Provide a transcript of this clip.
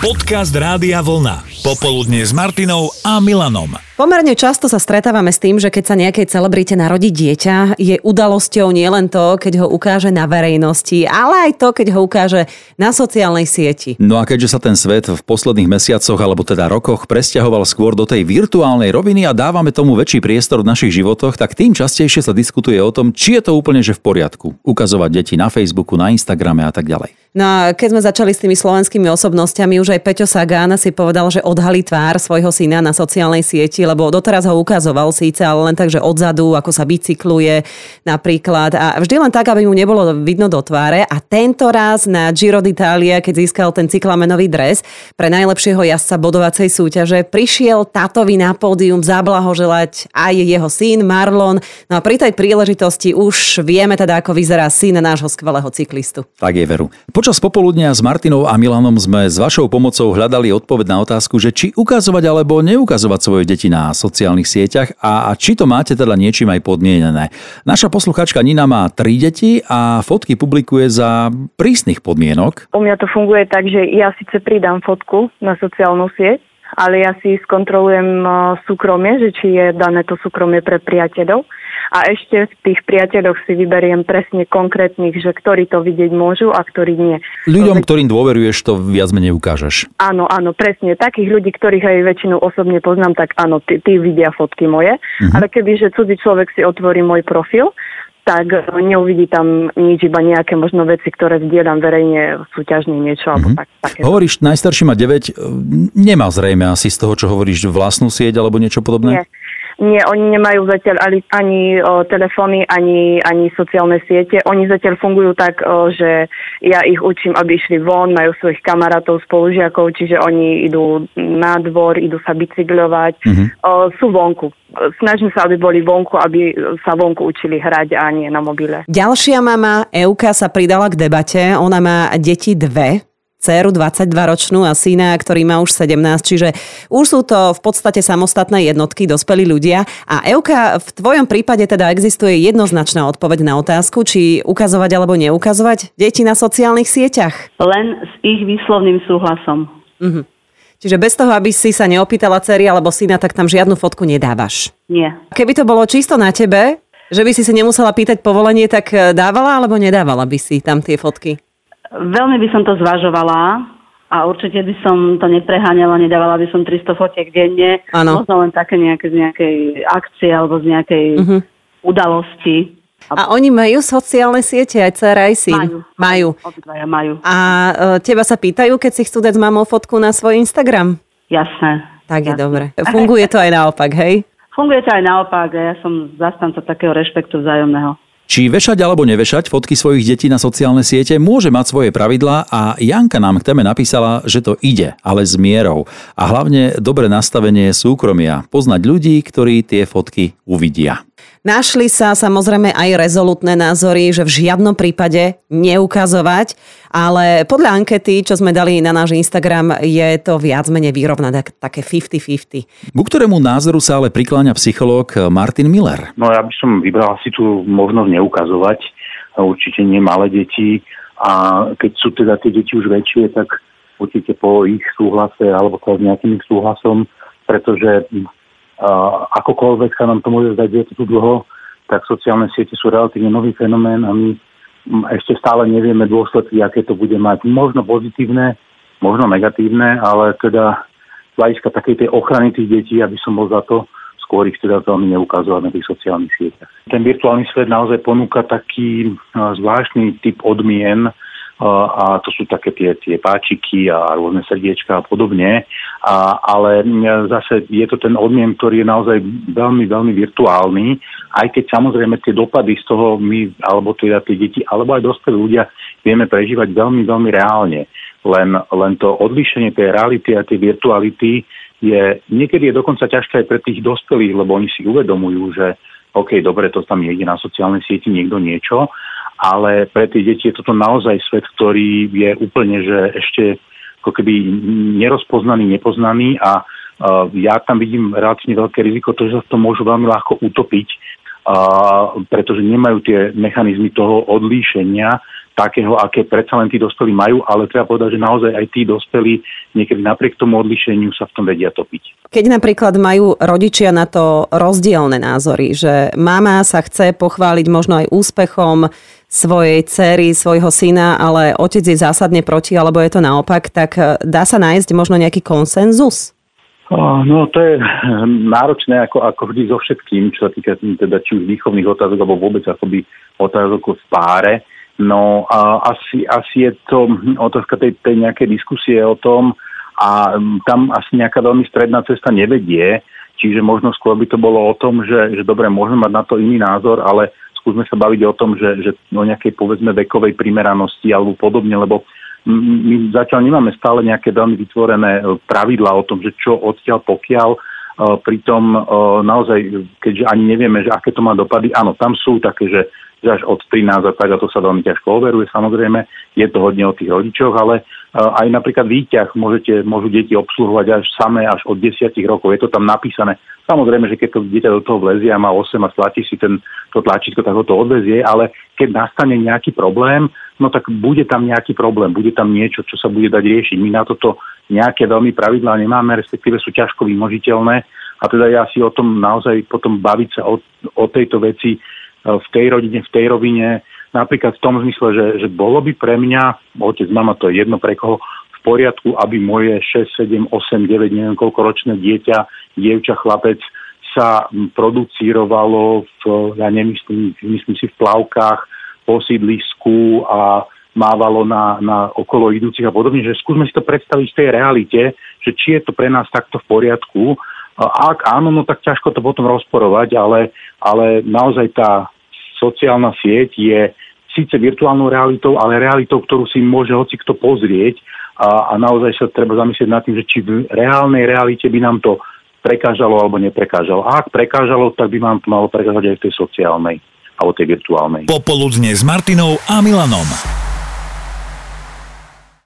Podcast Rádia Vlna. Popoludne s Martinou a Milanom. Pomerne často sa stretávame s tým, že keď sa nejakej celebrite narodí dieťa, je udalosťou nielen to, keď ho ukáže na verejnosti, ale aj to, keď ho ukáže na sociálnej sieti. No a keďže sa ten svet v posledných mesiacoch alebo teda rokoch presťahoval skôr do tej virtuálnej roviny a dávame tomu väčší priestor v našich životoch, tak tým častejšie sa diskutuje o tom, či je to úplne že v poriadku. Ukazovať deti na Facebooku, na Instagrame a tak ďalej. No a keď sme začali s tými slovenskými osobnostiami, už aj Peťo Sagan si povedal, že odhalí tvár svojho syna na sociálnej sieti, lebo doteraz ho ukazoval síce, ale len tak, že odzadu, ako sa bicykluje napríklad. A vždy len tak, aby mu nebolo vidno do tváre. A tento raz na Giro d'Italia, keď získal ten cyklamenový dres pre najlepšieho jazdca bodovacej súťaže, prišiel tátovi na pódium zablahoželať aj jeho syn Marlon. No a pri tej príležitosti už vieme teda, ako vyzerá syn nášho skvelého cyklistu. Tak je veru. Počas popoludnia s Martinou a Milanom sme s vašou pomocou hľadali odpoveď na otázku, že či ukazovať alebo neukazovať svoje deti na sociálnych sieťach a, či to máte teda niečím aj podmienené. Naša posluchačka Nina má tri deti a fotky publikuje za prísnych podmienok. U mňa to funguje tak, že ja síce pridám fotku na sociálnu sieť, ale ja si skontrolujem eh, súkromie, že či je dané to súkromie pre priateľov a ešte v tých priateľoch si vyberiem presne konkrétnych, že ktorí to vidieť môžu a ktorí nie. Ľuďom, ktorým dôveruješ, to viac menej ukážeš. Áno, áno, presne. Takých ľudí, ktorých aj väčšinu osobne poznám, tak áno, tí, tí vidia fotky moje. Uh-huh. Ale keby, že cudzí človek si otvorí môj profil, tak neuvidí tam nič, iba nejaké možno veci, ktoré zdieľam verejne, súťažne niečo. Mm-hmm. Alebo tak, také. Hovoríš, najstarší má 9, nemá zrejme asi z toho, čo hovoríš, vlastnú sieť alebo niečo podobné? Nie. Nie, oni nemajú zatiaľ ani, ani o, telefóny, ani, ani sociálne siete. Oni zatiaľ fungujú tak, o, že ja ich učím, aby išli von, majú svojich kamarátov, spolužiakov, čiže oni idú na dvor, idú sa bicyklovať, mm-hmm. o, sú vonku. Snažím sa, aby boli vonku, aby sa vonku učili hrať a nie na mobile. Ďalšia mama, Euka, sa pridala k debate. Ona má deti dve, dceru 22-ročnú a syna, ktorý má už 17, čiže už sú to v podstate samostatné jednotky, dospelí ľudia. A Euka, v tvojom prípade teda existuje jednoznačná odpoveď na otázku, či ukazovať alebo neukazovať deti na sociálnych sieťach? Len s ich výslovným súhlasom. Uh-huh. Čiže bez toho, aby si sa neopýtala cery alebo syna, tak tam žiadnu fotku nedávaš? Nie. Keby to bolo čisto na tebe, že by si si nemusela pýtať povolenie, tak dávala alebo nedávala by si tam tie fotky? Veľmi by som to zvažovala a určite by som to nepreháňala, nedávala by som 300 fotiek denne. Ano. Možno len také nejaké z nejakej akcie alebo z nejakej uh-huh. udalosti. A oni majú sociálne siete, aj dcera, aj syn? Majú. Majú. Obidvaja majú. A uh, teba sa pýtajú, keď si chcú dať s mamou fotku na svoj Instagram? Jasné. Tak je dobre. Funguje to aj naopak, hej? Funguje to aj naopak a ja som zastanca takého rešpektu vzájomného. Či vešať alebo nevešať fotky svojich detí na sociálne siete môže mať svoje pravidlá a Janka nám k téme napísala, že to ide, ale s mierou. A hlavne dobre nastavenie súkromia. Poznať ľudí, ktorí tie fotky uvidia. Našli sa samozrejme aj rezolutné názory, že v žiadnom prípade neukazovať, ale podľa ankety, čo sme dali na náš Instagram, je to viac menej vyrovnané, také 50-50. Ku ktorému názoru sa ale prikláňa psychológ Martin Miller? No ja by som vybral si tu možnosť neukazovať, určite nie malé deti a keď sú teda tie deti už väčšie, tak určite po ich súhlase alebo s nejakým ich súhlasom, pretože akokoľvek sa nám to môže zdať, je to tu dlho, tak sociálne siete sú relatívne nový fenomén a my ešte stále nevieme dôsledky, aké to bude mať. Možno pozitívne, možno negatívne, ale teda z hľadiska takej tej ochrany tých detí, aby som bol za to, skôr ich teda veľmi neukazovať na tých sociálnych sieťach. Ten virtuálny svet naozaj ponúka taký zvláštny typ odmien, a to sú také tie, tie páčiky a rôzne srdiečka a podobne. A, ale zase je to ten odmien, ktorý je naozaj veľmi, veľmi virtuálny, aj keď samozrejme tie dopady z toho my, alebo teda tie deti, alebo aj dospelí ľudia vieme prežívať veľmi, veľmi reálne. Len, len to odlíšenie tej reality a tej virtuality je niekedy je dokonca ťažké aj pre tých dospelých, lebo oni si uvedomujú, že OK, dobre, to tam niekde na sociálnej sieti niekto niečo, ale pre tie deti je toto naozaj svet, ktorý je úplne, že ešte ako keby nerozpoznaný, nepoznaný a uh, ja tam vidím relatívne veľké riziko, to, že sa to môžu veľmi ľahko utopiť, uh, pretože nemajú tie mechanizmy toho odlíšenia takého, aké predsa len tí dospelí majú, ale treba povedať, že naozaj aj tí dospelí niekedy napriek tomu odlišeniu sa v tom vedia topiť. Keď napríklad majú rodičia na to rozdielne názory, že mama sa chce pochváliť možno aj úspechom svojej cery, svojho syna, ale otec je zásadne proti, alebo je to naopak, tak eh, dá sa nájsť možno nejaký konsenzus? No to je náročné ako, ako vždy so všetkým, čo sa týka teda či už výchovných otázok, alebo vôbec akoby otázok v páre. No a asi, asi je to otázka tej, tej nejakej diskusie o tom a tam asi nejaká veľmi stredná cesta nevedie, čiže možno skôr by to bolo o tom, že, že dobre, môžeme mať na to iný názor, ale skúsme sa baviť o tom, že, že o nejakej povedzme vekovej primeranosti alebo podobne, lebo my zatiaľ nemáme stále nejaké veľmi vytvorené e, pravidla o tom, že čo odtiaľ pokiaľ, e, pritom e, naozaj, keďže ani nevieme, že aké to má dopady, áno, tam sú také, že že až od 13 a tak, a to sa veľmi ťažko overuje samozrejme, je to hodne o tých rodičoch, ale aj napríklad výťah môžete, môžu deti obsluhovať až samé až od 10 rokov, je to tam napísané. Samozrejme, že keď to dieťa do toho vlezie a má 8 a stlačí si ten, to tlačítko, tak ho to odvezie, ale keď nastane nejaký problém, no tak bude tam nejaký problém, bude tam niečo, čo sa bude dať riešiť. My na toto nejaké veľmi pravidlá nemáme, respektíve sú ťažko vymožiteľné a teda ja si o tom naozaj potom baviť sa o, o tejto veci v tej rodine, v tej rovine, napríklad v tom zmysle, že, že bolo by pre mňa, otec, mama, to je jedno pre koho, v poriadku, aby moje 6, 7, 8, 9, neviem koľko ročné dieťa, dievča, chlapec sa producírovalo v, ja nemyslím, myslím si v plavkách po sídlisku a mávalo na, na okolo idúcich a podobne, že skúsme si to predstaviť v tej realite, že či je to pre nás takto v poriadku. Ak áno, no tak ťažko to potom rozporovať, ale, ale naozaj tá sociálna sieť je síce virtuálnou realitou, ale realitou, ktorú si môže hoci kto pozrieť a, a naozaj sa treba zamyslieť nad tým, že či v reálnej realite by nám to prekážalo alebo neprekážalo. A ak prekážalo, tak by nám to malo prekážať aj v tej sociálnej alebo tej virtuálnej. Popoludne s Martinou a Milanom.